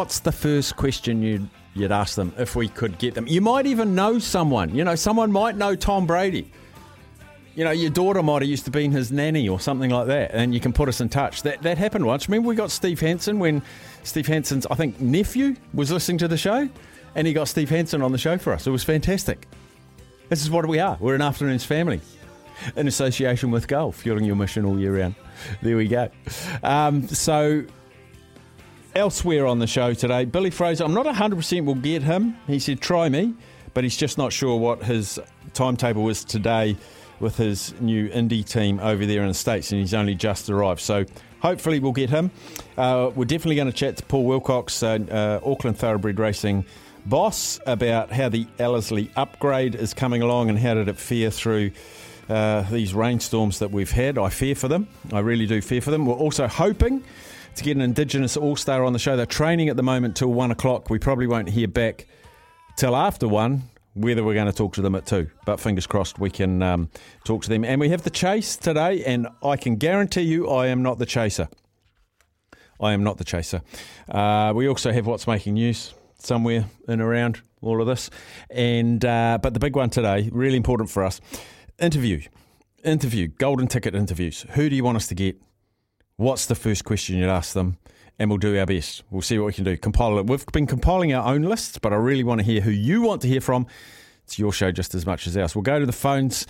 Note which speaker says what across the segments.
Speaker 1: What's the first question you'd, you'd ask them if we could get them? You might even know someone. You know, someone might know Tom Brady. You know, your daughter might have used to be his nanny or something like that, and you can put us in touch. That that happened once. Remember, we got Steve Hansen when Steve Hansen's, I think, nephew was listening to the show, and he got Steve Hansen on the show for us. It was fantastic. This is what we are. We're an afternoons family in association with Gull, fueling your mission all year round. There we go. Um, so Elsewhere on the show today, Billy Fraser. I'm not 100% will get him. He said, try me, but he's just not sure what his timetable is today with his new indie team over there in the States, and he's only just arrived. So hopefully we'll get him. Uh, we're definitely going to chat to Paul Wilcox, uh, uh, Auckland Thoroughbred Racing boss, about how the Ellerslie upgrade is coming along and how did it fare through. Uh, these rainstorms that we've had, I fear for them. I really do fear for them. We're also hoping to get an Indigenous All Star on the show. They're training at the moment till one o'clock. We probably won't hear back till after one whether we're going to talk to them at two. But fingers crossed we can um, talk to them. And we have the chase today, and I can guarantee you I am not the chaser. I am not the chaser. Uh, we also have what's making news somewhere in around all of this. And uh, but the big one today, really important for us, interview. Interview, golden ticket interviews. Who do you want us to get? What's the first question you'd ask them? And we'll do our best. We'll see what we can do. Compile it. We've been compiling our own lists, but I really want to hear who you want to hear from. It's your show just as much as ours. We'll go to the phones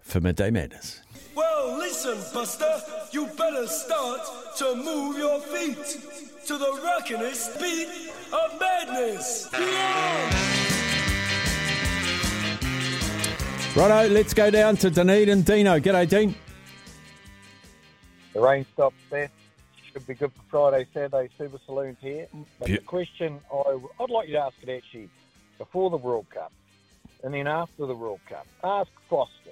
Speaker 1: for Midday Madness.
Speaker 2: Well, listen, Buster, you better start to move your feet to the rockinest beat of madness. Yeah!
Speaker 1: Righto, let's go down to Dunedin. Dino, g'day, Dean.
Speaker 3: The rain stops there. Should be good for Friday, Saturday Super Saloons here. But the question I, I'd like you to ask it actually before the World Cup and then after the World Cup. Ask Foster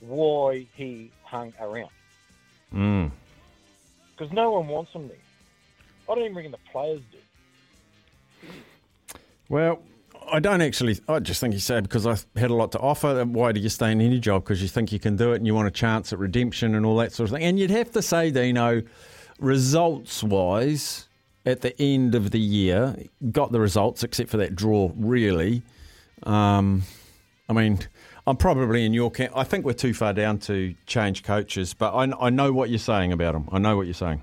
Speaker 3: why he hung around.
Speaker 1: Mm.
Speaker 3: Because no one wants him there. I don't even reckon the players do.
Speaker 1: Well, I don't actually. I just think he said because I had a lot to offer. Why do you stay in any job? Because you think you can do it and you want a chance at redemption and all that sort of thing. And you'd have to say, Dino, results wise, at the end of the year, got the results except for that draw. Really, um, I mean, I'm probably in your camp. I think we're too far down to change coaches, but I, I know what you're saying about him. I know what you're saying.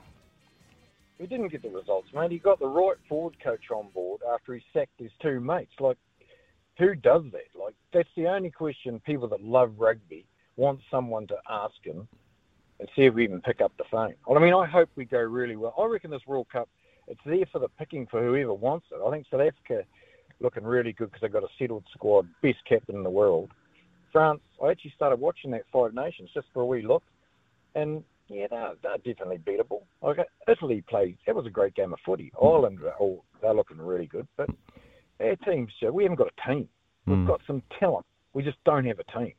Speaker 3: He didn't get the results, mate. He got the right forward coach on board after he sacked his two mates. Like, who does that? Like, that's the only question people that love rugby want someone to ask him and see if we even pick up the phone. Well, I mean, I hope we go really well. I reckon this World Cup, it's there for the picking for whoever wants it. I think South Africa looking really good because they've got a settled squad, best captain in the world. France, I actually started watching that Five Nations just for a wee look, and yeah, they're, they're definitely beatable. Like Italy played, that was a great game of footy. Ireland, oh, they're looking really good, but our teams, uh, we haven't got a team. We've got some talent. We just don't have a team.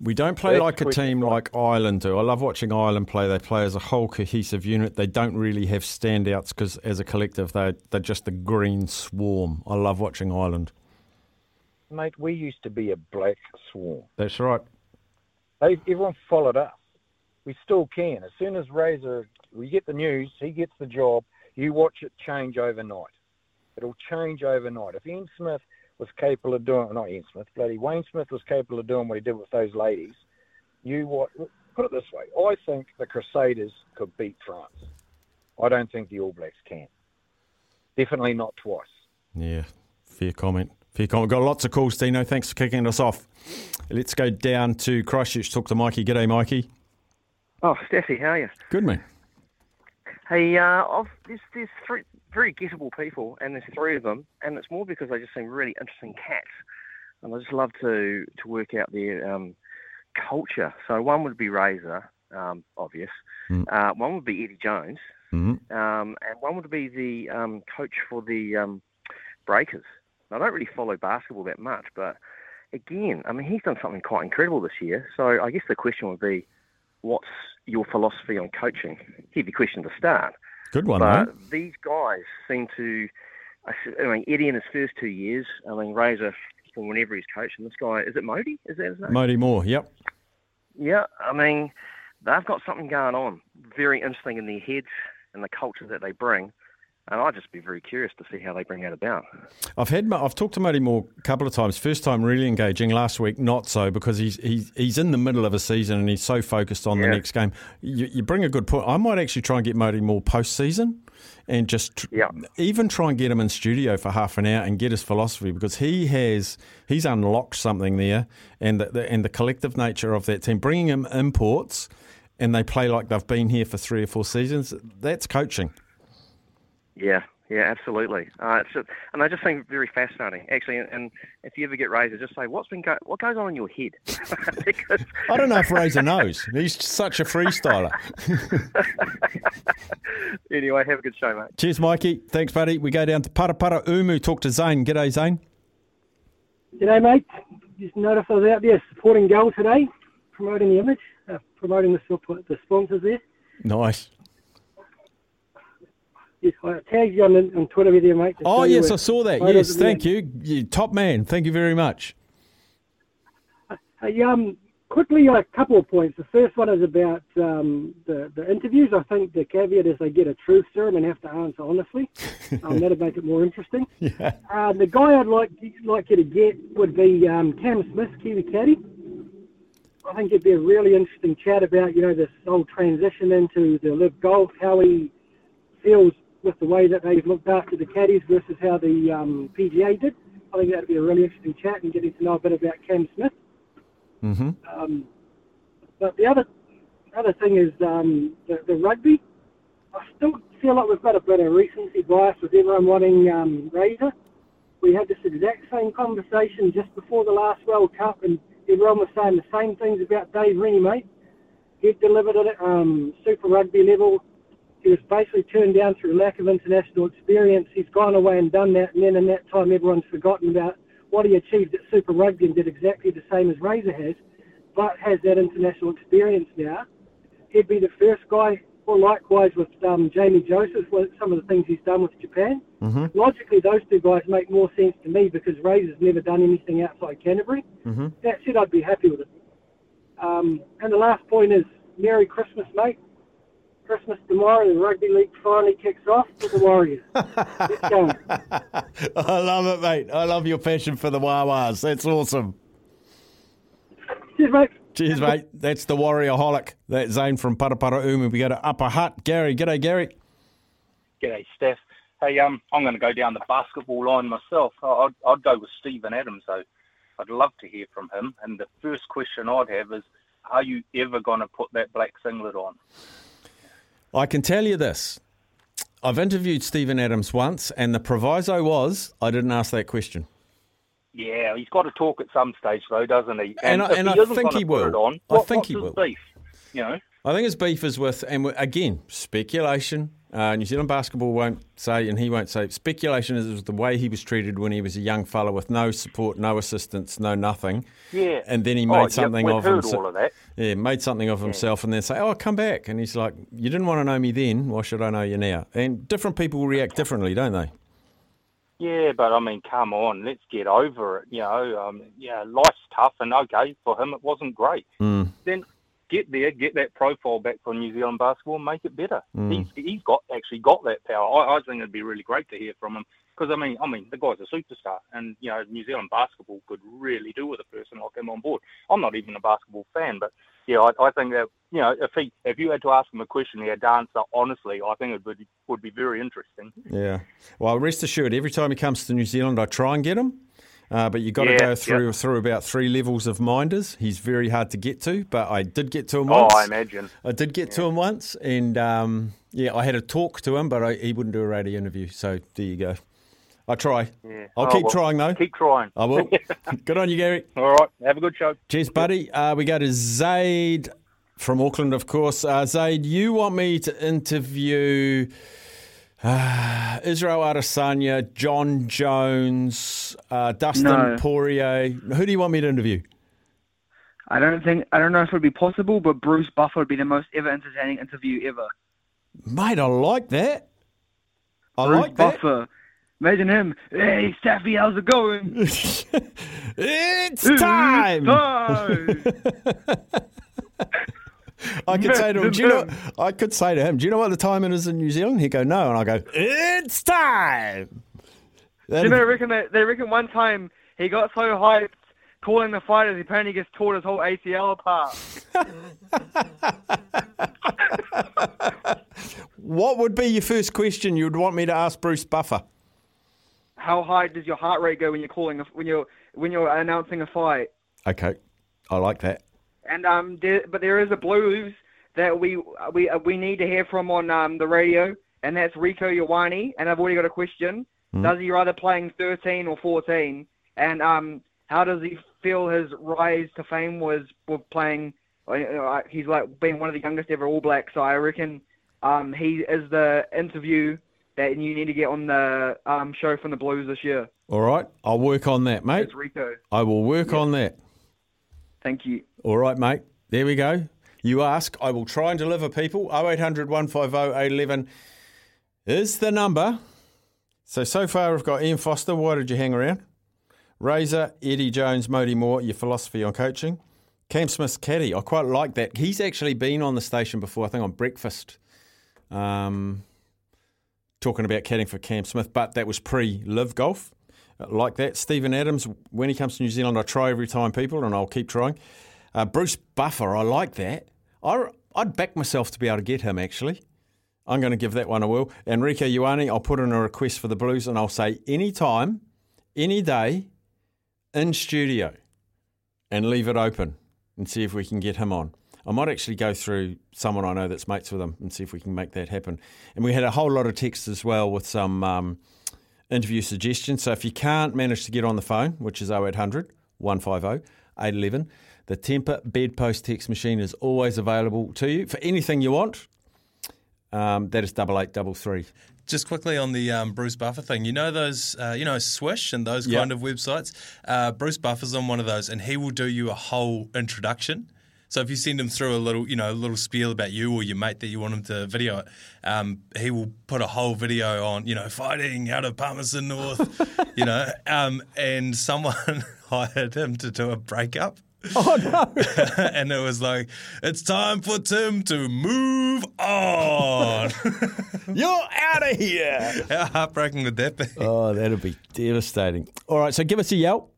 Speaker 1: We don't play like a team like Ireland do. I love watching Ireland play. They play as a whole cohesive unit. They don't really have standouts because, as a collective, they're, they're just the green swarm. I love watching Ireland.
Speaker 3: Mate, we used to be a black swarm.
Speaker 1: That's right.
Speaker 3: They, everyone followed us. We still can. As soon as Razor, we get the news, he gets the job, you watch it change overnight. It'll change overnight. If Ian Smith was capable of doing, not Ian Smith, bloody Wayne Smith was capable of doing what he did with those ladies, you what? Put it this way: I think the Crusaders could beat France. I don't think the All Blacks can. Definitely not twice.
Speaker 1: Yeah, fair comment. Fair comment. Got lots of calls, Dino. Thanks for kicking us off. Let's go down to Christchurch. Talk to Mikey. G'day, Mikey.
Speaker 4: Oh, Steffi, how are you?
Speaker 1: Good man.
Speaker 4: Hey, uh, I've, there's, there's three very gettable people, and there's three of them, and it's more because they just seem really interesting cats, and I just love to to work out their um, culture. So one would be Razor, um, obvious.
Speaker 1: Mm.
Speaker 4: Uh, one would be Eddie Jones,
Speaker 1: Mhm.
Speaker 4: um, and one would be the um, coach for the um, Breakers. I don't really follow basketball that much, but again, I mean, he's done something quite incredible this year. So I guess the question would be, what's your philosophy on coaching? Heavy question to start.
Speaker 1: Good one,
Speaker 4: But these guys seem to. I mean, Eddie in his first two years. I mean, Razor from whenever he's coached, and this guy is it Modi? Is that his name?
Speaker 1: Modi Maor. Yep.
Speaker 4: Yeah, I mean, they've got something going on. Very interesting in their heads and the culture that they bring. And I'd just be very curious to see how they bring that about.
Speaker 1: I've had I've talked to Modi Maor a couple of times. First time really engaging. Last week not so because he's he's he's in the middle of a season and he's so focused on the next game. You, you bring a good point. I might actually try and get Modi Maor post season. And just tr-
Speaker 4: Yeah.
Speaker 1: even try and get him in studio for half an hour and get his philosophy because he has he's unlocked something there and the, the and the collective nature of that team. Bringing him imports and they play like they've been here for three or four seasons. That's coaching.
Speaker 4: Yeah, yeah, absolutely. Uh, it's just, and I just think very fascinating, actually. And, and if you ever get Razor, just say what's been go- what goes on in your head, because
Speaker 1: I don't know if Razor knows. He's such a freestyler.
Speaker 4: anyway, have a good show, mate.
Speaker 1: Cheers, Mikey. Thanks, buddy. We go down to Paraparaumu, talk to Zane. G'day, Zane.
Speaker 5: G'day, mate. Just noticed I was out there supporting Gull today, promoting the image, uh, promoting the, support, the sponsors there.
Speaker 1: Nice.
Speaker 5: Yes, I tagged you on, on Twitter with you, mate.
Speaker 1: Oh, yes, I saw that. Yes, thank you. you. Top man. Thank you very much.
Speaker 5: Hey, um, quickly, a couple of points. The first one is about um, the, the interviews. I think the caveat is they get a truth serum and have to answer honestly. um, that'd make it more interesting.
Speaker 1: Yeah.
Speaker 5: Uh, the guy I'd like like you to get would be um, Cam Smith, Kiwi Caddy. I think it'd be a really interesting chat about you know this whole transition into the live golf, how he feels with the way that they've looked after the caddies versus how the um, PGA did. I think that'd be a really interesting chat and getting to know a bit about Cam Smith.
Speaker 1: Mm-hmm.
Speaker 5: Um, but the other other thing is um, the, the rugby. I still feel like we've got a bit of recency bias with everyone wanting um, Razor. We had this exact same conversation just before the last World Cup, and everyone was saying the same things about Dave Rennie, mate. He delivered it at um, Super Rugby level. He was basically turned down through lack of international experience. He's gone away and done that, and then in that time, everyone's forgotten about what he achieved at Super Rugby and did exactly the same as Razor has, but has that international experience now. He'd be the first guy, or likewise with um, Jamie Joseph, with some of the things he's done with Japan.
Speaker 1: Mm-hmm.
Speaker 5: Logically, those two guys make more sense to me because Razor's never done anything outside Canterbury.
Speaker 1: Mm-hmm.
Speaker 5: That said, I'd be happy with it. Um, and the last point is Merry Christmas, mate. Christmas tomorrow, the rugby league finally kicks off for the Warriors.
Speaker 1: I love it, mate. I love your passion for the Wawas. That's awesome.
Speaker 5: Cheers, mate.
Speaker 1: Cheers, mate. That's the warrior holic. That's Zane from Paraparaumu. We go to Upper Hut. Gary. G'day, Gary.
Speaker 6: G'day, Steph. Hey, um, I'm going to go down the basketball line myself. I'd, I'd go with Steven Adams, though. I'd love to hear from him. And the first question I'd have is, are you ever going to put that black singlet on?
Speaker 1: I can tell you this. I've interviewed Steven Adams once, and the proviso was I didn't ask that question.
Speaker 6: Yeah, he's got to talk at some stage, though, doesn't he?
Speaker 1: And I-
Speaker 6: if
Speaker 1: and
Speaker 6: he
Speaker 1: I think he will.
Speaker 6: On,
Speaker 1: I
Speaker 6: what-
Speaker 1: think he
Speaker 6: his
Speaker 1: will.
Speaker 6: Beef? You know,
Speaker 1: I think his beef is with, and again, speculation. Uh, New Zealand basketball won't say, and he won't say. Speculation is the way he was treated when he was a young fella with no support, no assistance, no nothing.
Speaker 6: yeah.
Speaker 1: And then he
Speaker 6: Oh,
Speaker 1: made
Speaker 6: yeah,
Speaker 1: something of himself.
Speaker 6: of.
Speaker 1: Yeah, made something of himself, and then say, "Oh, come back." And he's like, "You didn't want to know me then. Why should I know you now?" And different people react differently, don't they?
Speaker 6: Yeah, but I mean, come on, let's get over it. You know, um, yeah, life's tough, and okay, for him it wasn't great.
Speaker 1: Mm.
Speaker 6: Then get there, get that profile back for New Zealand basketball, and make it better.
Speaker 1: Mm.
Speaker 6: He's he's got actually got that power. I, I think it'd be really great to hear from him because I mean, I mean, the guy's a superstar, and you know, New Zealand basketball could really do with a person like him on board. I'm not even a basketball fan, but yeah, I, I think that you know, if he if you had to ask him a question, he had to answer honestly. I think it would would be very interesting.
Speaker 1: Yeah. Well, rest assured, every time he comes to New Zealand, I try and get him. Uh, but you've got to go through
Speaker 6: yeah.
Speaker 1: through about three levels of minders. He's very hard to get to, but I did get to him
Speaker 6: Oh,
Speaker 1: once.
Speaker 6: I imagine.
Speaker 1: I did get to him once, and um, yeah, I had a talk to him, but I, he wouldn't do a radio interview. So there you go. I try.
Speaker 6: Yeah.
Speaker 1: I'll
Speaker 6: Oh,
Speaker 1: keep
Speaker 6: well,
Speaker 1: trying though.
Speaker 6: Keep trying.
Speaker 1: I will. Good on you, Gary.
Speaker 6: All right. Have a good show.
Speaker 1: Cheers, buddy. Uh, we go to Zaid from Auckland, of course. Uh, Zaid, you want me to interview uh, Israel Adesanya, Jon Jones, uh, Dustin
Speaker 7: No.
Speaker 1: Poirier. Who do you want me to interview?
Speaker 7: I don't think I don't know if it would be possible, but Bruce Buffer would be the most ever entertaining interview ever.
Speaker 1: Mate, I like that. I
Speaker 7: Bruce
Speaker 1: like that.
Speaker 7: Buffer. Imagine him. Hey, Staffy, how's it going?
Speaker 1: it's time.
Speaker 7: time.
Speaker 1: I could say to him, do you know? I could say to him, do you know what the time it is in New Zealand? He'd go, no, and I go, it's time.
Speaker 7: Do you know, they reckon, that, they reckon one time he got so hyped calling the fighters, he apparently gets tore his whole ACL apart.
Speaker 1: what would be your first question you'd want me to ask Bruce Buffer?
Speaker 7: How high does your heart rate go when you're calling a, when you're when you're announcing a fight?
Speaker 1: Okay, I like that.
Speaker 7: And um, there, but there is a blues that we we we need to hear from on um, the radio, and that's Rieko Ioane. And I've already got a question.
Speaker 1: Hmm.
Speaker 7: Does he rather playing 13 or 14? And um, how does he feel his rise to fame was with playing? uh, He's like being one of the youngest ever All Blacks. So I reckon um, he is the interview that you need to get on the um, show from the Blues this year.
Speaker 1: All right, I'll work on that, mate.
Speaker 7: It's Rieko.
Speaker 1: I will work on that.
Speaker 7: Thank you.
Speaker 1: All right, mate. There we go. You ask, I will try and deliver people. 0800 150 811 is the number. So, so far we've got Ian Foster. Why did you hang around? Razor, Eddie Jones, Modi Maor, your philosophy on coaching. Cam Smith's caddy. I quite like that. He's actually been on the station before, I think on breakfast, um, talking about caddying for Cam Smith, but that was pre live golf. Uh, Like that. Steven Adams, when he comes to New Zealand, I try every time, people, and I'll keep trying. Uh, Bruce Buffer, I like that. I, I'd back myself to be able to get him, actually. I'm going to give that one a whirl. Enrique Ioane, I'll put in a request for the Blues and I'll say any time, any day, in studio and leave it open and see if we can get him on. I might actually go through someone I know that's mates with him and see if we can make that happen. And we had a whole lot of texts as well with some um, interview suggestions. So if you can't manage to get on the phone, which is 0800 150 811, the Temper Bedpost text machine is always available to you for anything you want. Um, that is double eight double three.
Speaker 8: Just quickly on the um, Bruce Buffer thing, you know those, uh, you know Swish and those
Speaker 1: Yeah.
Speaker 8: kind of websites. Uh, Bruce Buffer's on one of those, and he will do you a whole introduction. So if you send him through a little, you know, a little spiel about you or your mate that you want him to video it, um, he will put a whole video on, you know, fighting out of Palmerston North, you know, um, and someone hired him to do a breakup.
Speaker 1: Oh no!
Speaker 8: and it was like, it's time for Tim to move on.
Speaker 1: You're out of here.
Speaker 8: How heartbreaking would that be?
Speaker 1: Oh, that'd be devastating. All right, so give us a yelp.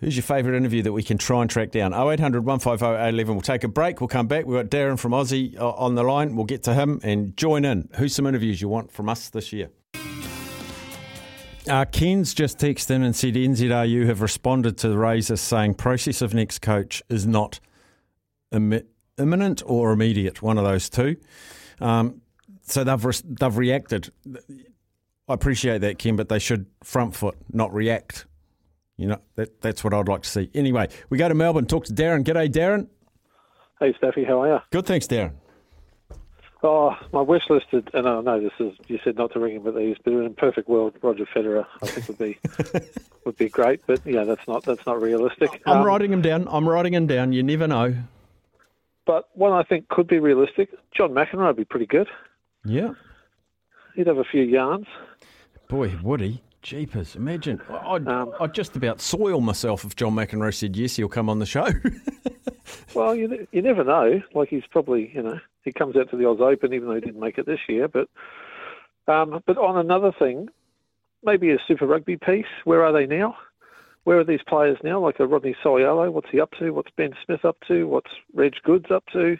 Speaker 1: Who's your favourite interview that we can try and track down? 0800 150 811. We'll take a break. We'll come back. We've got Darren from Aussie uh, on the line. We'll get to him and join in. Who's some interviews you want from us this year? Uh, Ken's just texted in and said NZRU have responded to the Razor saying process of next coach is not immi- imminent or immediate, one of those two. Um, so they've re- they've reacted. I appreciate that, Ken, but they should front foot, not react. You know, that, that's what I'd like to see. Anyway, we go to Melbourne, talk to Darren. G'day, Darren.
Speaker 9: Hey, Staffy, how are you?
Speaker 1: Good, thanks, Darren.
Speaker 9: Oh, my wish list, is- and I know this is you said not to ring him with these, but in a perfect world, Roger Federer, I think would be would be great. But yeah, that's not that's not realistic.
Speaker 1: I'm
Speaker 9: Um,
Speaker 1: writing him down. I'm writing him down. You never know.
Speaker 9: But one I think could be realistic. John McEnroe would be pretty good.
Speaker 1: Yeah.
Speaker 9: He'd have a few yarns.
Speaker 1: Boy, would he? Jeepers. Imagine. I'd,
Speaker 9: Um,
Speaker 1: I'd just about soil myself if John McEnroe said yes, he'll come on the show.
Speaker 9: Well, you you never know. Like he's probably you know he comes out to the Oz Open even though he didn't make it this year. But um, but on another thing, maybe a Super Rugby piece. Where are they now? Where are these players now? Like a Rodney So'oialo, what's he up to? What's Ben Smith up to? What's Reg Goodes up to?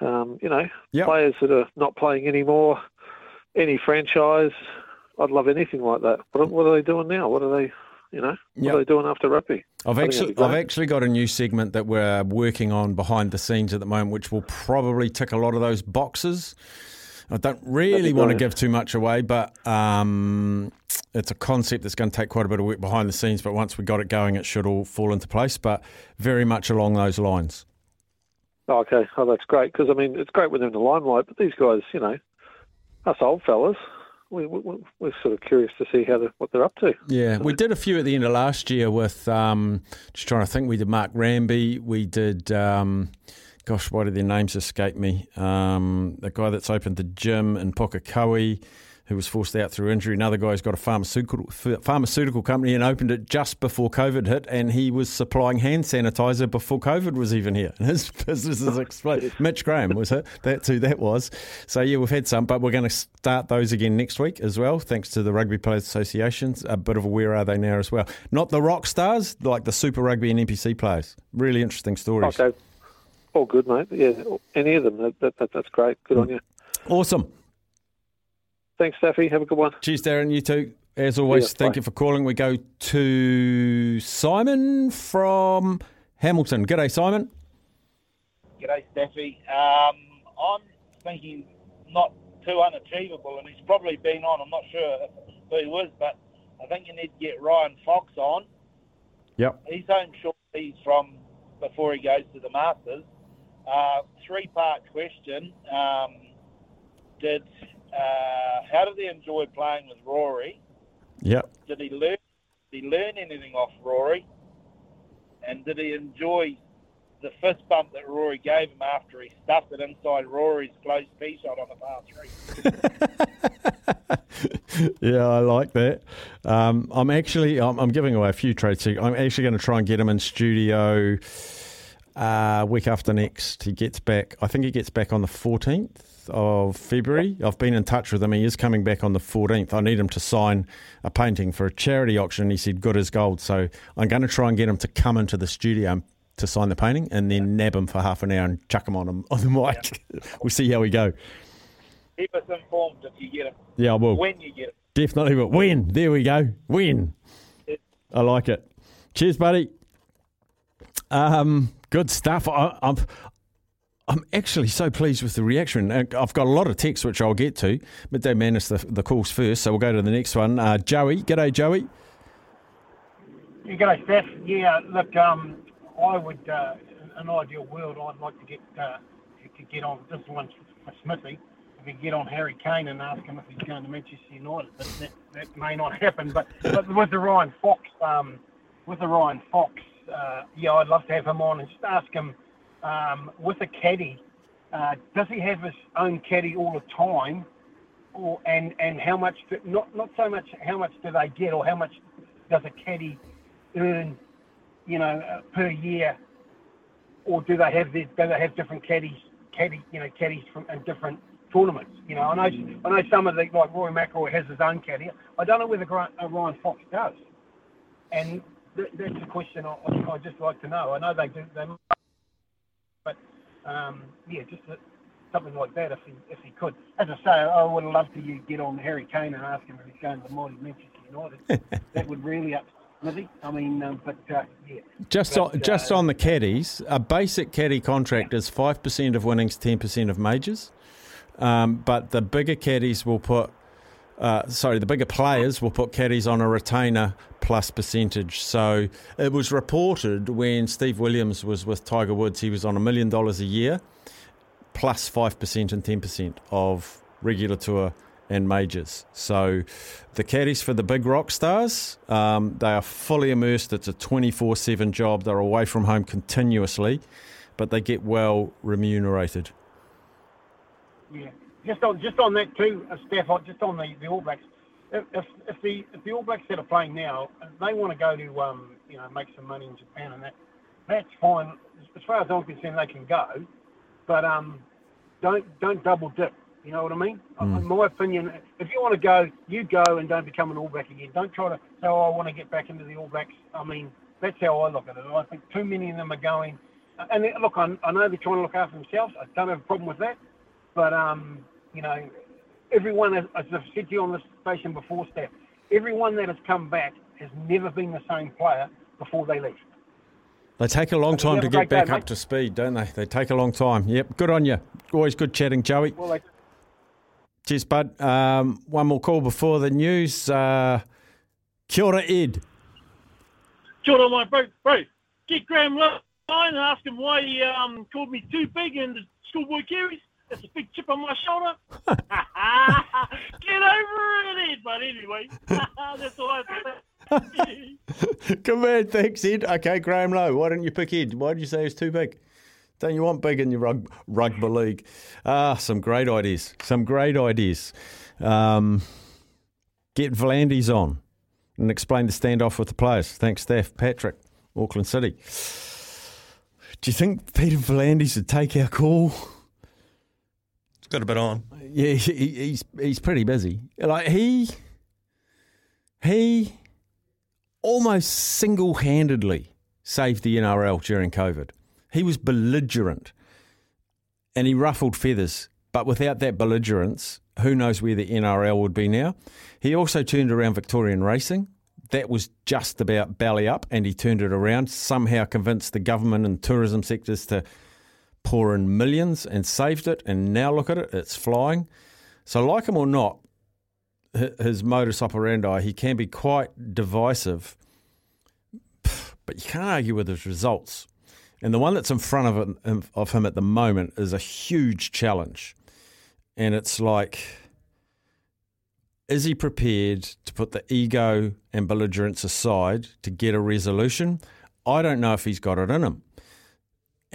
Speaker 9: Um, you know,
Speaker 1: Yep.
Speaker 9: players that are not playing anymore. Any franchise, I'd love anything like that. What, what are they doing now? What are they? You know, what
Speaker 1: Yep.
Speaker 9: are they doing after rugby?
Speaker 1: I've actually, I've actually got a new segment that we're working on behind the scenes at the moment, which will probably tick a lot of those boxes. I don't really want to give too much away, but um, it's a concept that's going to take quite a bit of work behind the scenes. But once we got it going, it should all fall into place. But very much along those lines.
Speaker 9: Oh, okay. Oh, that's great. Because, I mean, it's great when they're in the limelight, but these guys, you know, us old fellas, we, we, we're sort of curious to see how what they're up to.
Speaker 1: Yeah, we did a few at the end of last year with um, just trying to think. We did Mark Ramby. We did, um, gosh, why did their names escape me? Um, the guy that's opened the gym in Pukekohe. Who was forced out through injury. Another guy's got a pharmaceutical pharmaceutical company and opened it just before COVID hit, and he was supplying hand sanitizer before COVID was even here. And his business is exploded. Mitch Graham was it? That's who that was. So yeah, we've had some, but we're going to start those again next week as well, thanks to the Rugby Players Associations. A bit of a where are they now as well? Not the rock stars, like the Super Rugby and NPC players. Really interesting stories.
Speaker 9: Okay. All good, mate. Yeah, any of them. That, that, that, that's great. Good on hmm. you.
Speaker 1: Awesome.
Speaker 9: Thanks, Staffy. Have a good one.
Speaker 1: Cheers, Darren. You too. As always,
Speaker 9: Yeah,
Speaker 1: thank
Speaker 9: bye.
Speaker 1: you for calling. We go to Simon from Hamilton. G'day, Simon.
Speaker 10: G'day, Steffi. Um, I'm thinking not too unachievable, and he's probably been on. I'm not sure who he was, but I think you need to get Ryan Fox on.
Speaker 1: Yep.
Speaker 10: He's home shortly from before he goes to the Masters. Uh, three-part question: um, Did uh, how did he enjoy playing with Rory?
Speaker 1: Yep.
Speaker 10: Did he learn? Did he learn anything off Rory? And did he enjoy the fist bump that Rory gave him after he stuffed it inside Rory's close tee shot on the par three?
Speaker 1: Yeah, I like that. Um, I'm actually I'm, I'm giving away a few trade secrets. I'm actually going to try and get him in studio uh, week after next. He gets back. I think he gets back on the 14th of February. I've been in touch with him. He is coming back on the 14th. I need him to sign a painting for a charity auction. He said good as gold. So I'm going to try and get him to come into the studio to sign the painting and then nab him for half an hour and chuck him on him on the mic. we'll see how we go.
Speaker 10: Keep us informed if you get him.
Speaker 1: Yeah, I will.
Speaker 10: When you get him.
Speaker 1: Definitely will. Win. There we go. Win. I like it. Cheers, buddy. Um, good stuff. I, I'm, actually so pleased with the reaction. Uh, I've got a lot of texts which I'll get to, but they manage the, the calls first, so we'll go to the next one. Uh, Joey, g'day, Joey.
Speaker 11: You go, Steph. Yeah, look, um, I would, uh, in an ideal world, I'd like to get uh, to get on this one for Smithy. If could get on Harry Kane and ask him if he's going to Manchester United, but that, that may not happen. But, but with the Ryan Fox, um, with the Ryan Fox, uh, yeah, I'd love to have him on and just ask him um, with a caddy. Uh, does he have his own caddy all the time, or and and how much? Do, not not so much how much do they get, or how much does a caddy earn, you know, uh, per year, or do they have the, do they have different caddies, caddy, you know, caddies from in different tournaments? You know, I know I know some of the like Roy McIlroy has his own caddy. I don't know whether Grant, uh, Ryan Fox does, and th- that's a question I I just like to know. I know they do, they, but um, yeah, just uh, something like that if he if he could. As I say, I would love to you get on Harry Kane and ask him if he's going to the mighty Manchester United. that would really upset Smithy. I mean, um, but uh, yeah.
Speaker 1: Just
Speaker 11: But,
Speaker 1: on, just
Speaker 11: uh,
Speaker 1: on the caddies, a basic caddy contract is five percent of winnings, ten percent of majors. Um, but the bigger caddies will put, uh, sorry, the bigger players will put caddies on a retainer plus percentage. So it was reported when Steve Williams was with Tiger Woods, he was on a million dollars a year, plus plus five percent and ten percent of regular tour and majors. So the caddies for the big rock stars, um, they are fully immersed. It's a 24 7 job. They're away from home continuously, but they get well remunerated.
Speaker 11: Yeah, just on just on that too, uh, Steph. Just on the, the All Blacks. If, if if the if the All Blacks that are playing now, they want to go to um you know make some money in Japan and that, that's fine. As far as I'm concerned, they can go, but um don't don't double dip. You know what I mean?
Speaker 1: Mm.
Speaker 11: In my opinion, if you want to go, you go and don't become an All Black again. Don't try to say, oh, I want to get back into the All Blacks. I mean, that's how I look at it. I think too many of them are going. And look, I, I know they're trying to look after themselves. I don't have a problem with that. But um, you know, everyone, as as I've said to you on the station before, Steph, everyone that has come back has never been the same player before they leave.
Speaker 1: They take a long
Speaker 11: Have
Speaker 1: time to get back
Speaker 11: day,
Speaker 1: up
Speaker 11: mate.
Speaker 1: to speed, don't they? They take a long time. Yep, good on you. Always good chatting, Joey.
Speaker 11: Well, they,
Speaker 1: Cheers, bud. Um, one more call before the news. Uh, kia ora, Ed.
Speaker 12: Jordan, my bro, bro, get Graham line and ask him why he um, called me too big in the schoolboy carries. That's a big chip on my shoulder. get over it, Ed. But anyway, that's all I say.
Speaker 1: Good man, thanks, Ed. Okay, Graham Lowe, why didn't you pick Ed? Why did you say he was too big? Don't you want big in your rug, rugby league? Ah, some great ideas. Some great ideas. Um, get V'landys on and explain the standoff with the players. Thanks, Steph. Patrick, Auckland City. Do you think Peter V'landys would take our call?
Speaker 8: Got a bit on.
Speaker 1: Yeah, he, he's he's pretty busy. Like he he almost single handedly saved the NRL during COVID. He was belligerent and he ruffled feathers. But without that belligerence, who knows where the NRL would be now? He also turned around Victorian racing. That was just about belly up, and he turned it around. Somehow convinced the government and tourism sectors to pour in millions and saved it. And now look at it, it's flying. So, like him or not, his modus operandi, he can be quite divisive, but you can't argue with his results. And the one that's in front of, it, of him at the moment is a huge challenge. And it's like, is he prepared to put the ego and belligerence aside to get a resolution? I don't know if he's got it in him.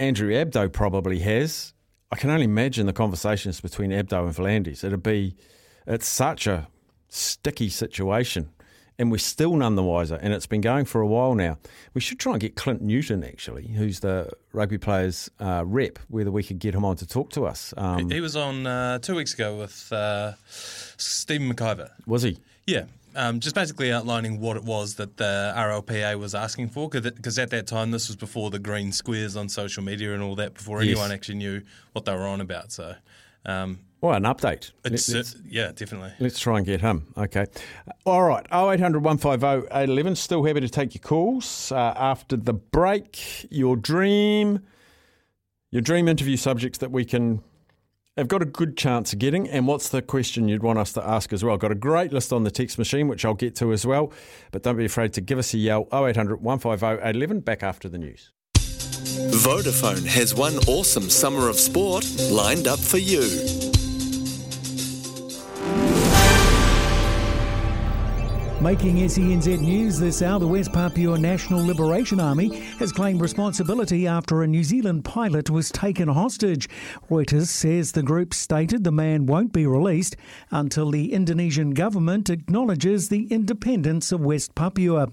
Speaker 1: Andrew Abdo probably has. I can only imagine the conversations between Abdo and V'landys. It'd be, it's such a sticky situation and we're still none the wiser. And it's been going for a while now. We should try and get Clint Newton, actually, who's the rugby players' uh, rep, whether we could get him on to talk to us.
Speaker 8: Um, he was on uh, two weeks ago with uh, Stephen McIver.
Speaker 1: Was he?
Speaker 8: Yeah. Um, just basically outlining what it was that the RLPA was asking for, because at that time this was before the green squares on social media and all that, before yes. anyone actually knew what they were on about. So um,
Speaker 1: well, an update.
Speaker 8: It's, uh, yeah, definitely.
Speaker 1: Let's try and get him. Okay. All right. 0800 150 811. Still happy to take your calls. Uh, after the break, your dream, your dream interview subjects that we can have got a good chance of getting. And what's the question you'd want us to ask as well? Got a great list on the text machine, which I'll get to as well. But don't be afraid to give us a yell. 0800 150 811. Back after the news.
Speaker 13: Vodafone has one awesome summer of sport lined up for you.
Speaker 14: Making SENZ news this hour, the West Papua National Liberation Army has claimed responsibility after a New Zealand pilot was taken hostage. Reuters says the group stated the man won't be released until the Indonesian government acknowledges the independence of West Papua.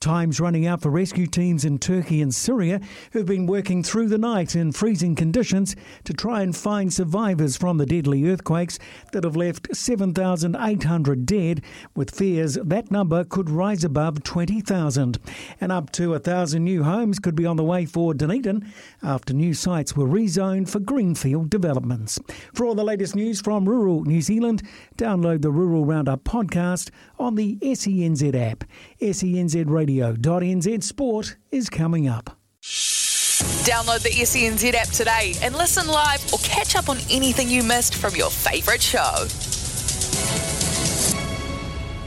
Speaker 14: Time's running out for rescue teams in Turkey and Syria who've been working through the night in freezing conditions to try and find survivors from the deadly earthquakes that have left 7,800 dead, with fears that number could rise above 20,000. And up to 1,000 new homes could be on the way for Dunedin after new sites were rezoned for greenfield developments. For all the latest news from rural New Zealand, download the Rural Roundup podcast on the SENZ app. SENZ Radio radio.nz Sport is coming up.
Speaker 15: Download the SENZ app today and listen live or catch up on anything you missed from your favourite show.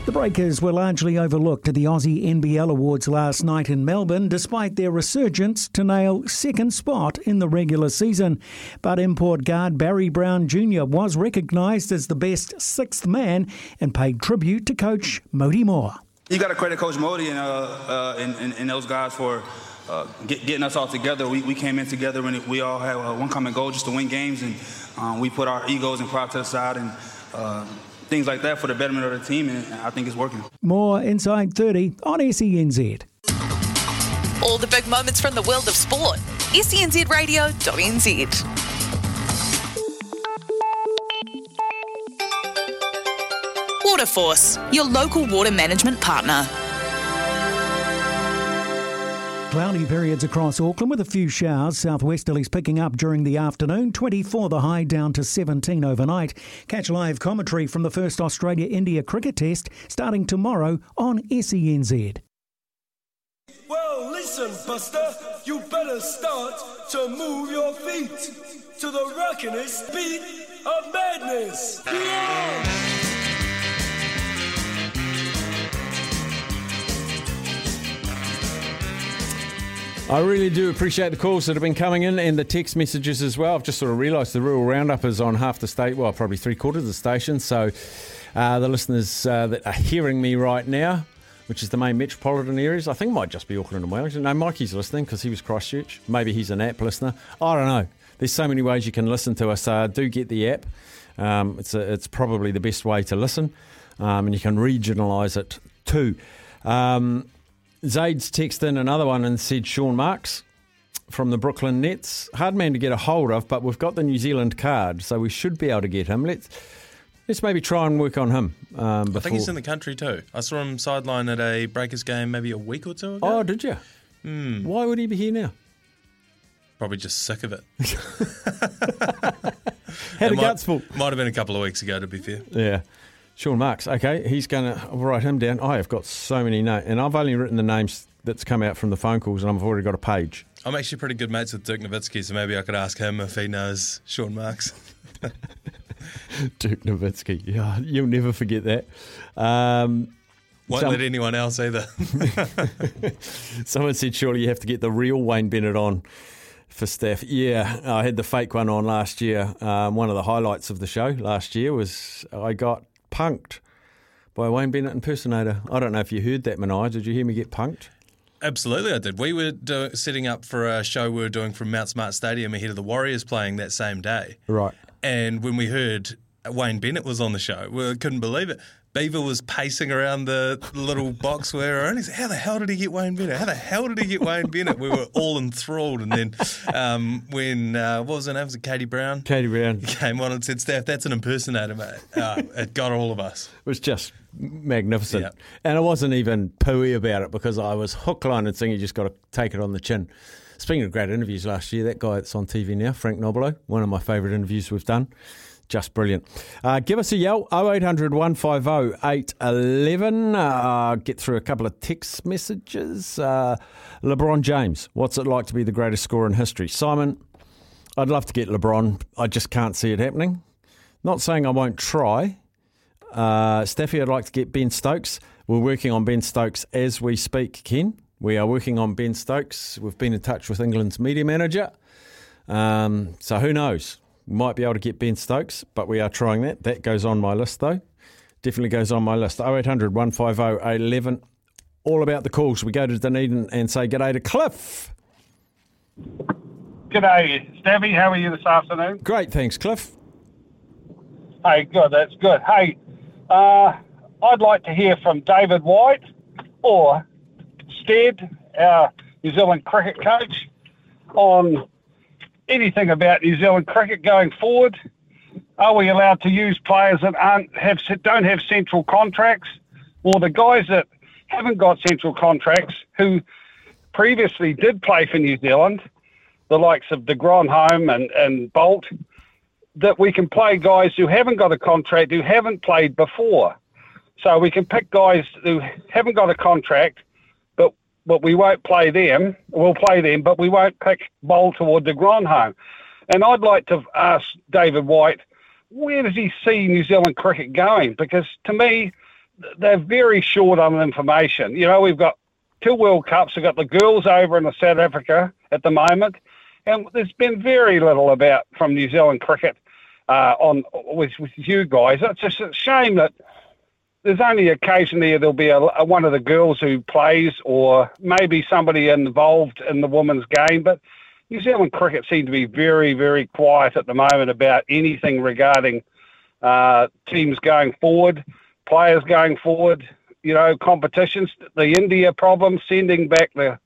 Speaker 14: The Breakers were largely overlooked at the Aussie NBL Awards last night in Melbourne, despite their resurgence to nail second spot in the regular season. But import guard Barry Brown Jr. was recognised as the best sixth man and paid tribute to coach Modi Maor.
Speaker 16: You got to credit Coach Modi and, uh, uh, and, and, and, those guys for uh, get, getting us all together. We, we came in together and we all had uh, one common goal just to win games, and um, we put our egos and pride to the side and uh, things like that for the betterment of the team, and I think it's working.
Speaker 14: More Inside 30 on SENZ.
Speaker 15: All the big moments from the world of sport. SENZradio.nz. Waterforce, your local water management partner.
Speaker 14: Cloudy periods across Auckland with a few showers. Southwesterlies picking up during the afternoon. 24 the high down to 17 overnight. Catch live commentary from the first Australia India cricket test starting tomorrow on SENZ.
Speaker 2: Well, listen, Buster, you better start to move your feet to the rockinest beat of madness. Yeah!
Speaker 1: I really do appreciate the calls that have been coming in and the text messages as well. I've just sort of realised the rural roundup is on half the state, well, probably three quarters of the station. So uh, the listeners uh, that are hearing me right now, which is the main metropolitan areas, I think might just be Auckland and Wellington. No, Mikey's listening because he was Christchurch. Maybe he's an app listener. I don't know. There's so many ways you can listen to us. Uh, do get the app. Um, it's, a, it's probably the best way to listen, um, and you can regionalise it too. Um, Zaid's texted in another one and said Sean Marks from the Brooklyn Nets. Hard man to get a hold of, but we've got the New Zealand card, so we should be able to get him. Let's let's maybe try and work on him. Um,
Speaker 8: I think he's in the country too. I saw him sideline at a Breakers game maybe a week or two ago.
Speaker 1: Oh, did you?
Speaker 8: Hmm.
Speaker 1: Why would he be here now?
Speaker 8: Probably just sick of it.
Speaker 1: Had
Speaker 8: It
Speaker 1: a
Speaker 8: might,
Speaker 1: guts full.
Speaker 8: Might have been a couple of weeks ago, to be fair.
Speaker 1: Yeah. Sean Marks. Okay, he's going to write him down. I have got so many names, and I've only written the names that's come out from the phone calls, and I've already got a page.
Speaker 8: I'm actually pretty good mates with Dirk Nowitzki, so maybe I could ask him if he knows Sean Marks.
Speaker 1: Dirk Nowitzki. Yeah, you'll never forget that. Um,
Speaker 8: Won't
Speaker 1: some-
Speaker 8: let anyone else either.
Speaker 1: Someone said surely you have to get the real Wayne Bennett on for Steph. Yeah, I had the fake one on last year. Um, one of the highlights of the show last year was I got punked by Wayne Bennett impersonator. I don't know if you heard that, Manai. Did you hear me get punked?
Speaker 8: Absolutely, I did. We were do- setting up for a show we were doing from Mount Smart Stadium ahead of the Warriors playing that same day.
Speaker 1: Right.
Speaker 8: And when we heard Wayne Bennett was on the show, we couldn't believe it. Beaver was pacing around the little box we were said, How the hell did he get Wayne Bennett? How the hell did he get Wayne Bennett? We were all enthralled. And then um, when, uh, what was her name? Was it Katie Brown?
Speaker 1: Katie Brown.
Speaker 8: Came on and said, Steph, that's an impersonator, mate. Uh, it got all of us.
Speaker 1: It was just magnificent.
Speaker 8: Yeah.
Speaker 1: And I wasn't even pooey about it because I was hook, line, and single. You just got to take it on the chin. Speaking of great interviews last year, that guy that's on TV now, Frank Nobilo, one of my favourite interviews we've done. Just brilliant. Uh, give us a yell, 0800 150 811. Uh, get through a couple of text messages. Uh, LeBron James, what's it like to be the greatest scorer in history? Simon, I'd love to get LeBron. I just can't see it happening. Not saying I won't try. Uh, Staffy, I'd like to get Ben Stokes. We're working on Ben Stokes as we speak, Ken. We are working on Ben Stokes. We've been in touch with England's media manager. Um, so who knows? Might be able to get Ben Stokes, but we are trying that. That goes on my list, though. Definitely goes on my list. 0800 150 811. All about the calls. We go to Dunedin and say g'day to Cliff.
Speaker 17: G'day, Stabby. How are you this afternoon?
Speaker 1: Great, thanks, Cliff.
Speaker 17: Hey, good. That's good. Hey, uh, I'd like to hear from David White or Stead, our New Zealand cricket coach, on anything about New Zealand cricket going forward. Are we allowed to use players that aren't have don't have central contracts, or the guys that haven't got central contracts who previously did play for New Zealand, the likes of De Grandhomme and, and Boult, that we can play guys who haven't got a contract, who haven't played before. So we can pick guys who haven't got a contract, but we won't play them. We'll play them, but we won't pick Boult or De Grandhomme. And I'd like to ask David White, where does he see New Zealand cricket going? Because to me, they're very short on information. You know, we've got two World Cups. We've got the girls over in South Africa at the moment, and there's been very little about from New Zealand cricket uh, on with, with you guys. It's just a shame that there's only occasionally there'll be a, a, one of the girls who plays, or maybe somebody involved in the women's game, but. New Zealand cricket seem to be very, very quiet at the moment about anything regarding uh, teams going forward, players going forward, you know, competitions. The India problem, sending back the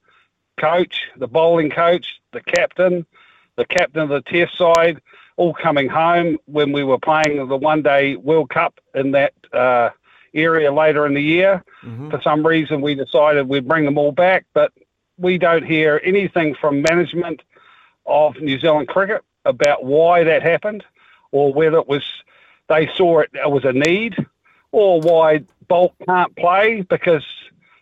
Speaker 17: coach, the bowling coach, the captain, the captain of the test side, all coming home when we were playing the one day World Cup in that uh, area later in the year.
Speaker 1: Mm-hmm.
Speaker 17: For some reason, we decided we'd bring them all back, but we don't hear anything from management of New Zealand cricket about why that happened or whether it was they saw it, it was a need or why Boult can't play because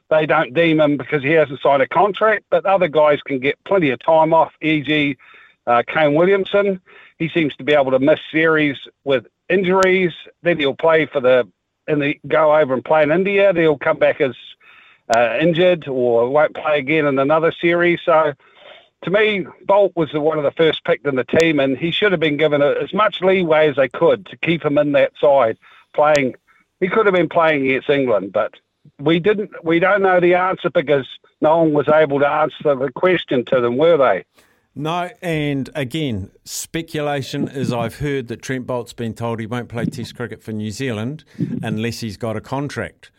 Speaker 17: they don't deem him because he hasn't signed a contract, but other guys can get plenty of time off, e.g. Uh, Kane Williamson. He seems to be able to miss series with injuries. Then he'll play for the, and they go over and play in India. Then he'll come back as uh, injured or won't play again in another series. So to me, Boult was the, one of the first picked in the team, and he should have been given a, as much leeway as they could to keep him in that side playing. He could have been playing against England, but we didn't. We don't know the answer because no one was able to answer the question to them, were they?
Speaker 1: No, and again, speculation is I've heard that Trent Boult's been told he won't play Test cricket for New Zealand unless he's got a contract.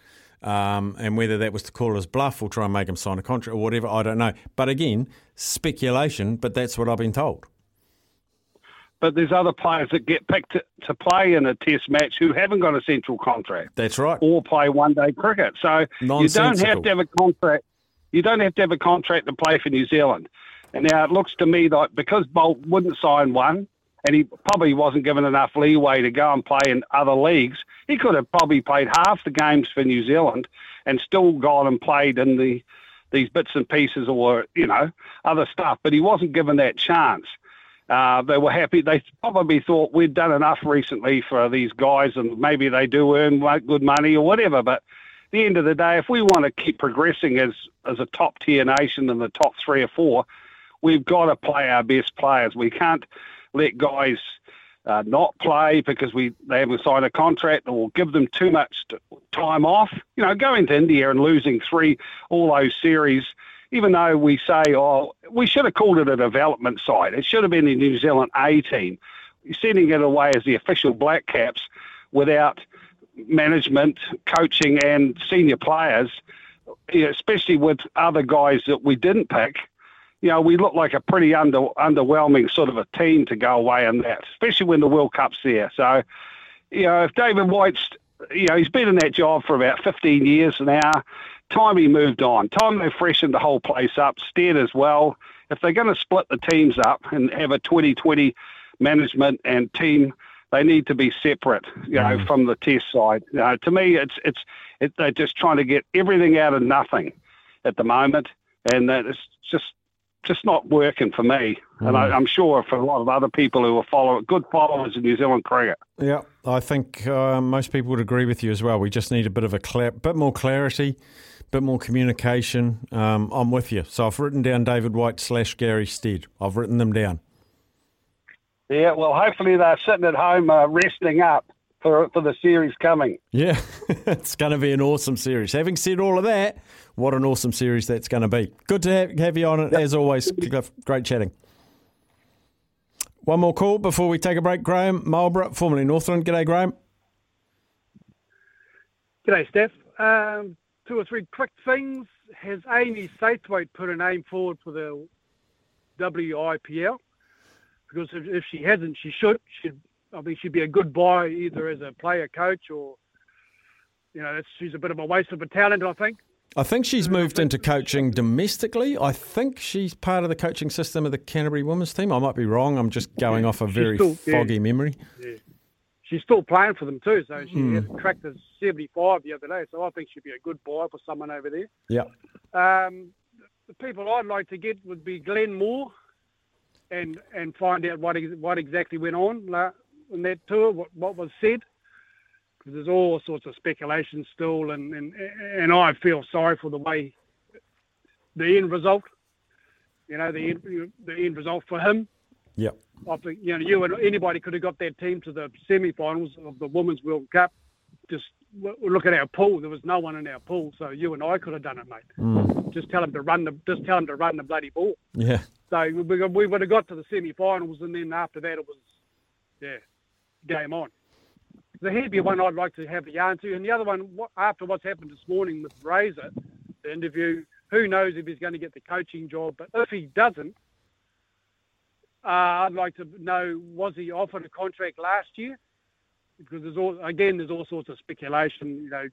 Speaker 1: Um, and whether that was to call his bluff or try and make him sign a contract or whatever, I don't know. But again, speculation, but that's what I've been told.
Speaker 17: But there's other players that get picked to, to play in a Test match who haven't got a central contract.
Speaker 1: That's right.
Speaker 17: Or play one day cricket. So you don't have to have a contract. You don't have to have a contract to play for New Zealand. Now it looks to me like because Boult wouldn't sign one, and he probably wasn't given enough leeway to go and play in other leagues, he could have probably played half the games for New Zealand and still gone and played in the these bits and pieces or you know other stuff. But he wasn't given that chance. Uh, they were happy. They probably thought we'd done enough recently for these guys, and maybe they do earn good money or whatever. But at the end of the day, if we want to keep progressing as as a top tier nation in the top three or four, we've got to play our best players. We can't let guys uh, not play because we they haven't signed a contract or give them too much time off. You know, going to India and losing three all those series, even though we say, oh, we should have called it a development side. It should have been the New Zealand A team. Sending it away as the official Black Caps without management, coaching, and senior players, especially with other guys that we didn't pick you know, we look like a pretty under underwhelming sort of a team to go away in that, especially when the World Cup's there. So, you know, if David White's, you know, he's been in that job for about 15 years now. Time he moved on. Time they freshened the whole place up. Stead as well. If they're going to split the teams up and have a 2020 management and team, they need to be separate, you know, mm. from the test side. You know, to me, it's it's it, they're just trying to get everything out of nothing at the moment, and that it's just just not working for me. And I,
Speaker 1: Mm.
Speaker 17: I'm sure for a lot of other people who are follow good followers of New Zealand cricket.
Speaker 1: Yeah, I think uh, most people would agree with you as well. We just need a bit of a bit more clarity, bit more communication. Um, I'm with you. So I've written down David White slash Gary Stead. I've written them down.
Speaker 17: Yeah, well, hopefully they're sitting at home uh, resting up for for the series coming.
Speaker 1: Yeah, it's going to be an awesome series. Having said all of that, what an awesome series that's going to be. Good to have, have you on it as always. Cliff. Great chatting. One more call before we take a break. Graham Marlborough, formerly Northland. G'day, Graham.
Speaker 18: G'day, Steph. Um, two or three quick things. Has Amy Satterthwaite put a name forward for the WIPL? Because if, if she hasn't, she should. She'd, I think she'd be a good buy either as a player coach or, you know, that's, she's a bit of a waste of a talent, I think.
Speaker 1: I think she's moved into coaching domestically. I think she's part of the coaching system of the Canterbury women's team. I might be wrong. I'm just going off a very
Speaker 18: still- yeah.
Speaker 1: foggy memory.
Speaker 18: Yeah. She's still playing for them too, so she had cracked the 75 the other day. So I think she'd be a good buy for someone over there.
Speaker 1: Yeah.
Speaker 18: Um, the people I'd like to get would be Glenn Moore, and and find out what what exactly went on on that tour, what what was said. Because there's all sorts of speculation still, and, and and I feel sorry for the way the end result. You know, the end, the end result for him.
Speaker 1: Yep.
Speaker 18: I think you know you and anybody could have got that team to the semi-finals of the Women's World Cup. Just look at our pool. There was no one in our pool, so you and I could have done it, mate.
Speaker 1: Mm.
Speaker 18: Just tell them to run the just tell them to run the bloody ball.
Speaker 1: Yeah.
Speaker 18: So we, we would have got to the semi-finals, and then after that it was, yeah, game on. The heavier one I'd like to have the answer, and the other one after what's happened this morning with Razor, the interview. Who knows if he's going to get the coaching job? But if he doesn't, uh, I'd like to know was he offered a contract last year? Because there's all again there's all sorts of speculation. You know,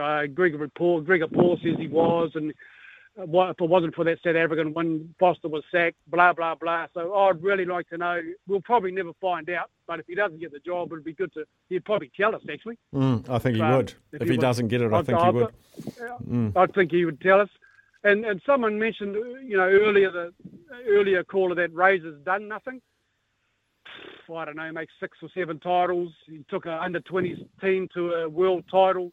Speaker 18: uh, Gregor Paul Gregor Paul says he was, and what, if it wasn't for that South African when Foster was sacked, blah blah blah. So I'd really like to know. We'll probably never find out, but if he doesn't get the job, it'd be good to. He'd probably tell us actually.
Speaker 1: Mm, I think he
Speaker 18: Um,
Speaker 1: would. If, he
Speaker 18: was-
Speaker 1: doesn't get it, I
Speaker 18: I'd-
Speaker 1: think he
Speaker 18: I'd-
Speaker 1: would. Mm.
Speaker 18: I think he would tell us. And and someone mentioned, you know, earlier the earlier caller that Razor's done nothing. I don't know, makes six or seven titles. He took a under 20s team to a world title.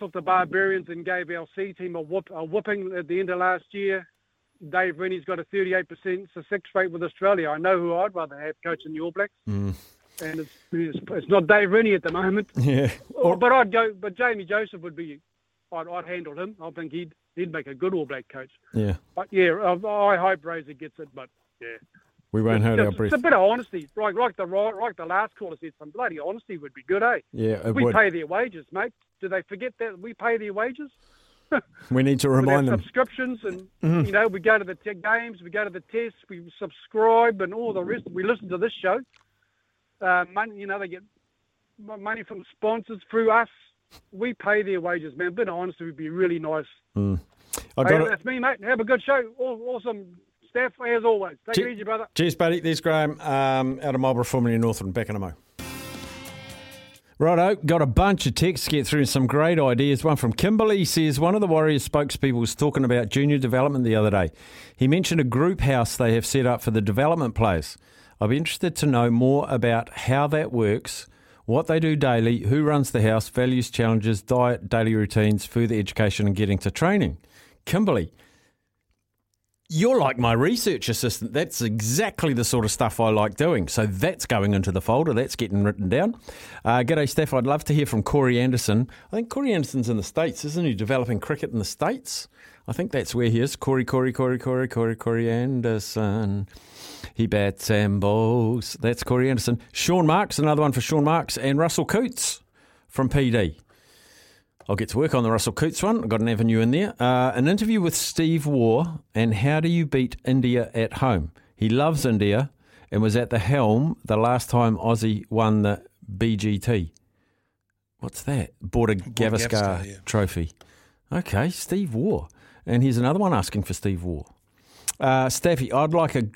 Speaker 18: Took the Barbarians and gave our C team a, whoop, a whooping at the end of last year. Dave Rennie's got a 38% success rate with Australia. I know who I'd rather have coaching the All Blacks,
Speaker 1: Mm.
Speaker 18: and it's, it's, it's not Dave Rennie at the moment.
Speaker 1: Yeah.
Speaker 18: Oh, but I'd go. But Jamie Joseph would be. I'd, I'd handle him. I think he'd He'd make a good All Black coach.
Speaker 1: Yeah.
Speaker 18: But yeah, I, I hope Razor gets it. But yeah,
Speaker 1: We won't hold
Speaker 18: Just-
Speaker 1: our breath.
Speaker 18: It's a bit of honesty, like like the like the last caller said. Some bloody honesty would be good, eh?
Speaker 1: Yeah,
Speaker 18: we
Speaker 1: would.
Speaker 18: pay their wages, mate. Do they forget that we pay their wages?
Speaker 1: We need to remind them.
Speaker 18: subscriptions, and
Speaker 1: Mhm.
Speaker 18: you know, we go to the t- games, we go to the tests, we subscribe, and all the rest. We listen to this show. Uh, money, you know, they get money from sponsors through us. We pay their wages, man. A bit of honesty would be really nice.
Speaker 1: Mm. I
Speaker 18: Hey,
Speaker 1: got it.
Speaker 18: that's me, mate. Have a good show. Awesome staff as always. Take
Speaker 1: Che-
Speaker 18: it easy, brother.
Speaker 1: Cheers, buddy. There's Graham um, out of Marlborough, formerly Northern. Back in a mo. Righto, got a bunch of texts to get through some great ideas. One from Kimberley says one of the Warriors spokespeople was talking about junior development the other day. He mentioned a group house they have set up for the development players. I'd be interested to know more about how that works, what they do daily, who runs the house, values, challenges, diet, daily routines, further education, and getting to training. Kimberley, you're like my research assistant. That's exactly the sort of stuff I like doing. So that's going into the folder. That's getting written down. Uh, g'day, Steph. I'd love to hear from Corey Anderson. I think Corey Anderson's in the States, isn't he? Developing cricket in the States. I think that's where he is. Corey, Corey, Corey, Corey, Corey, Corey Anderson. He bats and bowls. That's Corey Anderson. Sean Marks, another one for Sean Marks. And Russell Coutts from PD. I'll get to work on the Russell Coutts one. I've got an avenue in there. Uh, an interview with Steve Waugh and how do you beat India at home? He loves India and was at the helm the last time Aussie won the BGT. What's that? Border Gavaskar
Speaker 8: Gavaskar, yeah.
Speaker 1: Trophy. Okay, Steve Waugh. And here's another one asking for Steve Waugh. Uh, Staffy, I'd like a,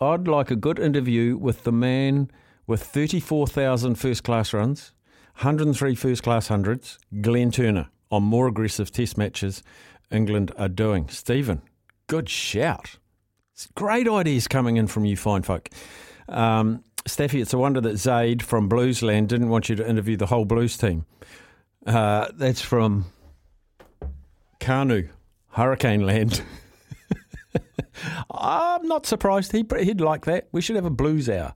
Speaker 1: I'd like a good interview with the man with 34,000 first class runs, 103 first class hundreds, Glenn Turner, on more aggressive test matches England are doing. Stephen, good shout. It's great ideas coming in from you fine folk. Um, Staffy, it's a wonder that Zaid from Bluesland didn't want you to interview the whole Blues team. Uh, that's from Kanu, Hurricane Land. I'm not surprised. He, he'd like that. We should have a blues hour.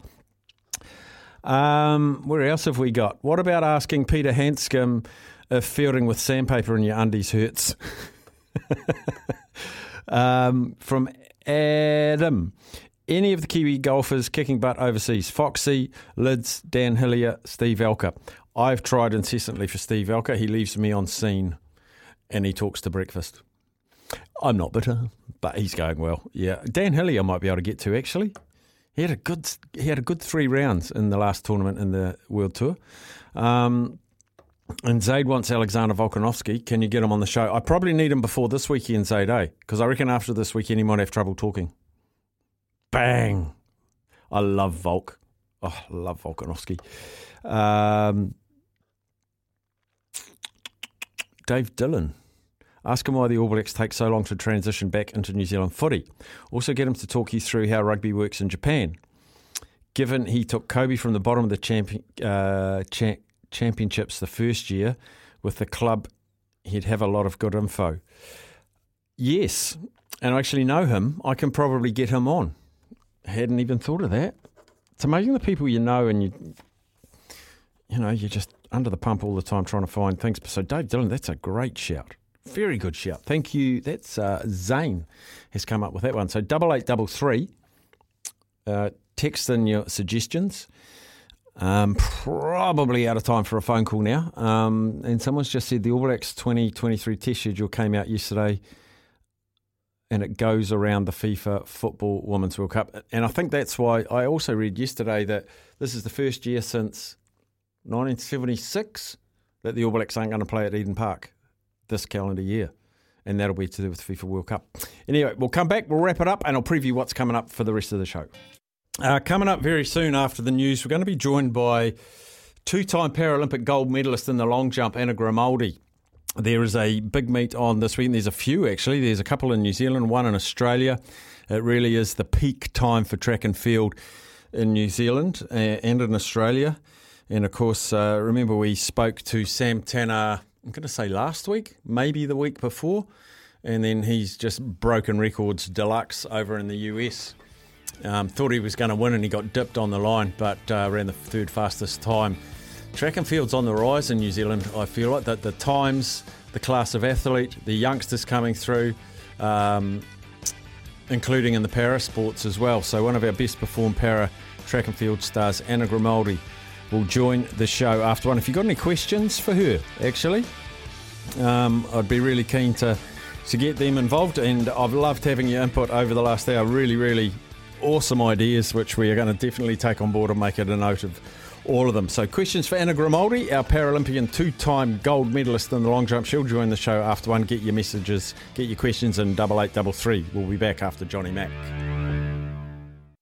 Speaker 1: Um, where else have we got? What about asking Peter Handscomb if fielding with sandpaper in your undies hurts? um, from Adam. Any of the Kiwi golfers kicking butt overseas? Foxy, Lids, Dan Hillier, Steve Alker. I've tried incessantly for Steve Alker. He leaves me on seen and he talks to breakfast. I'm not bitter, but he's going well. Yeah, Dan Hillier might be able to get to actually. He had a good he had a good three rounds in the last tournament in the World Tour. Um, and Zaid wants Alexander Volkanovski. Can you get him on the show? I probably need him before this weekend, Zaid, eh? Because I reckon after this weekend he might have trouble talking. Bang! I love Volk. Oh, I love Volkanovski. Um, Dave Dillon. Ask him why the All Blacks take so long to transition back into New Zealand footy. Also, get him to talk you through how rugby works in Japan. Given he took Kobe from the bottom of the champion, uh, cha- championships the first year with the club, he'd have a lot of good info. Yes, and I actually know him. I can probably get him on. Hadn't even thought of that. It's amazing the people you know and you, you know, you're just under the pump all the time trying to find things. So Dave Dillon, that's a great shout. Very good shout. Thank you. That's uh, Zane has come up with that one. So double eight double three. Uh, text in your suggestions. Um, probably out of time for a phone call now. Um, and someone's just said the All Blacks 2023 test schedule came out yesterday and it goes around the FIFA Football Women's World Cup. And I think that's why I also read yesterday that this is the first year since 1976 that the All Blacks aren't going to play at Eden Park this calendar year. And that'll be to do with the FIFA World Cup. Anyway, we'll come back, we'll wrap it up, and I'll preview what's coming up for the rest of the show. Uh, coming up very soon after the news, we're going to be joined by two time Paralympic gold medalist in the long jump, Anna Grimaldi. There is a big meet on this week. and There's a few actually. There's a couple in New Zealand, one in Australia. It really is the peak time for track and field in New Zealand uh, and in Australia. And of course, uh, remember we spoke to Sam Tanner, I'm going to say last week, maybe the week before. And then he's just broken records deluxe over in the US. Um, thought he was going to win and he got dipped on the line, but uh, ran the third fastest time track and field's on the rise in New Zealand. I feel like that the times, the class of athlete, the youngsters coming through, um, including in the para sports as well. So one of our best performed para track and field stars, Anna Grimaldi, will join the show after one. If you've got any questions for her, actually, um, I'd be really keen to to get them involved. And I've loved having your input over the last hour. Really, really awesome ideas, which we are going to definitely take on board and make it a note of all of them. So, questions for Anna Grimaldi, our Paralympian two time gold medalist in the long jump. She'll join the show after one. Get your messages, get your questions in double eight double three. We'll be back after Johnny Mack.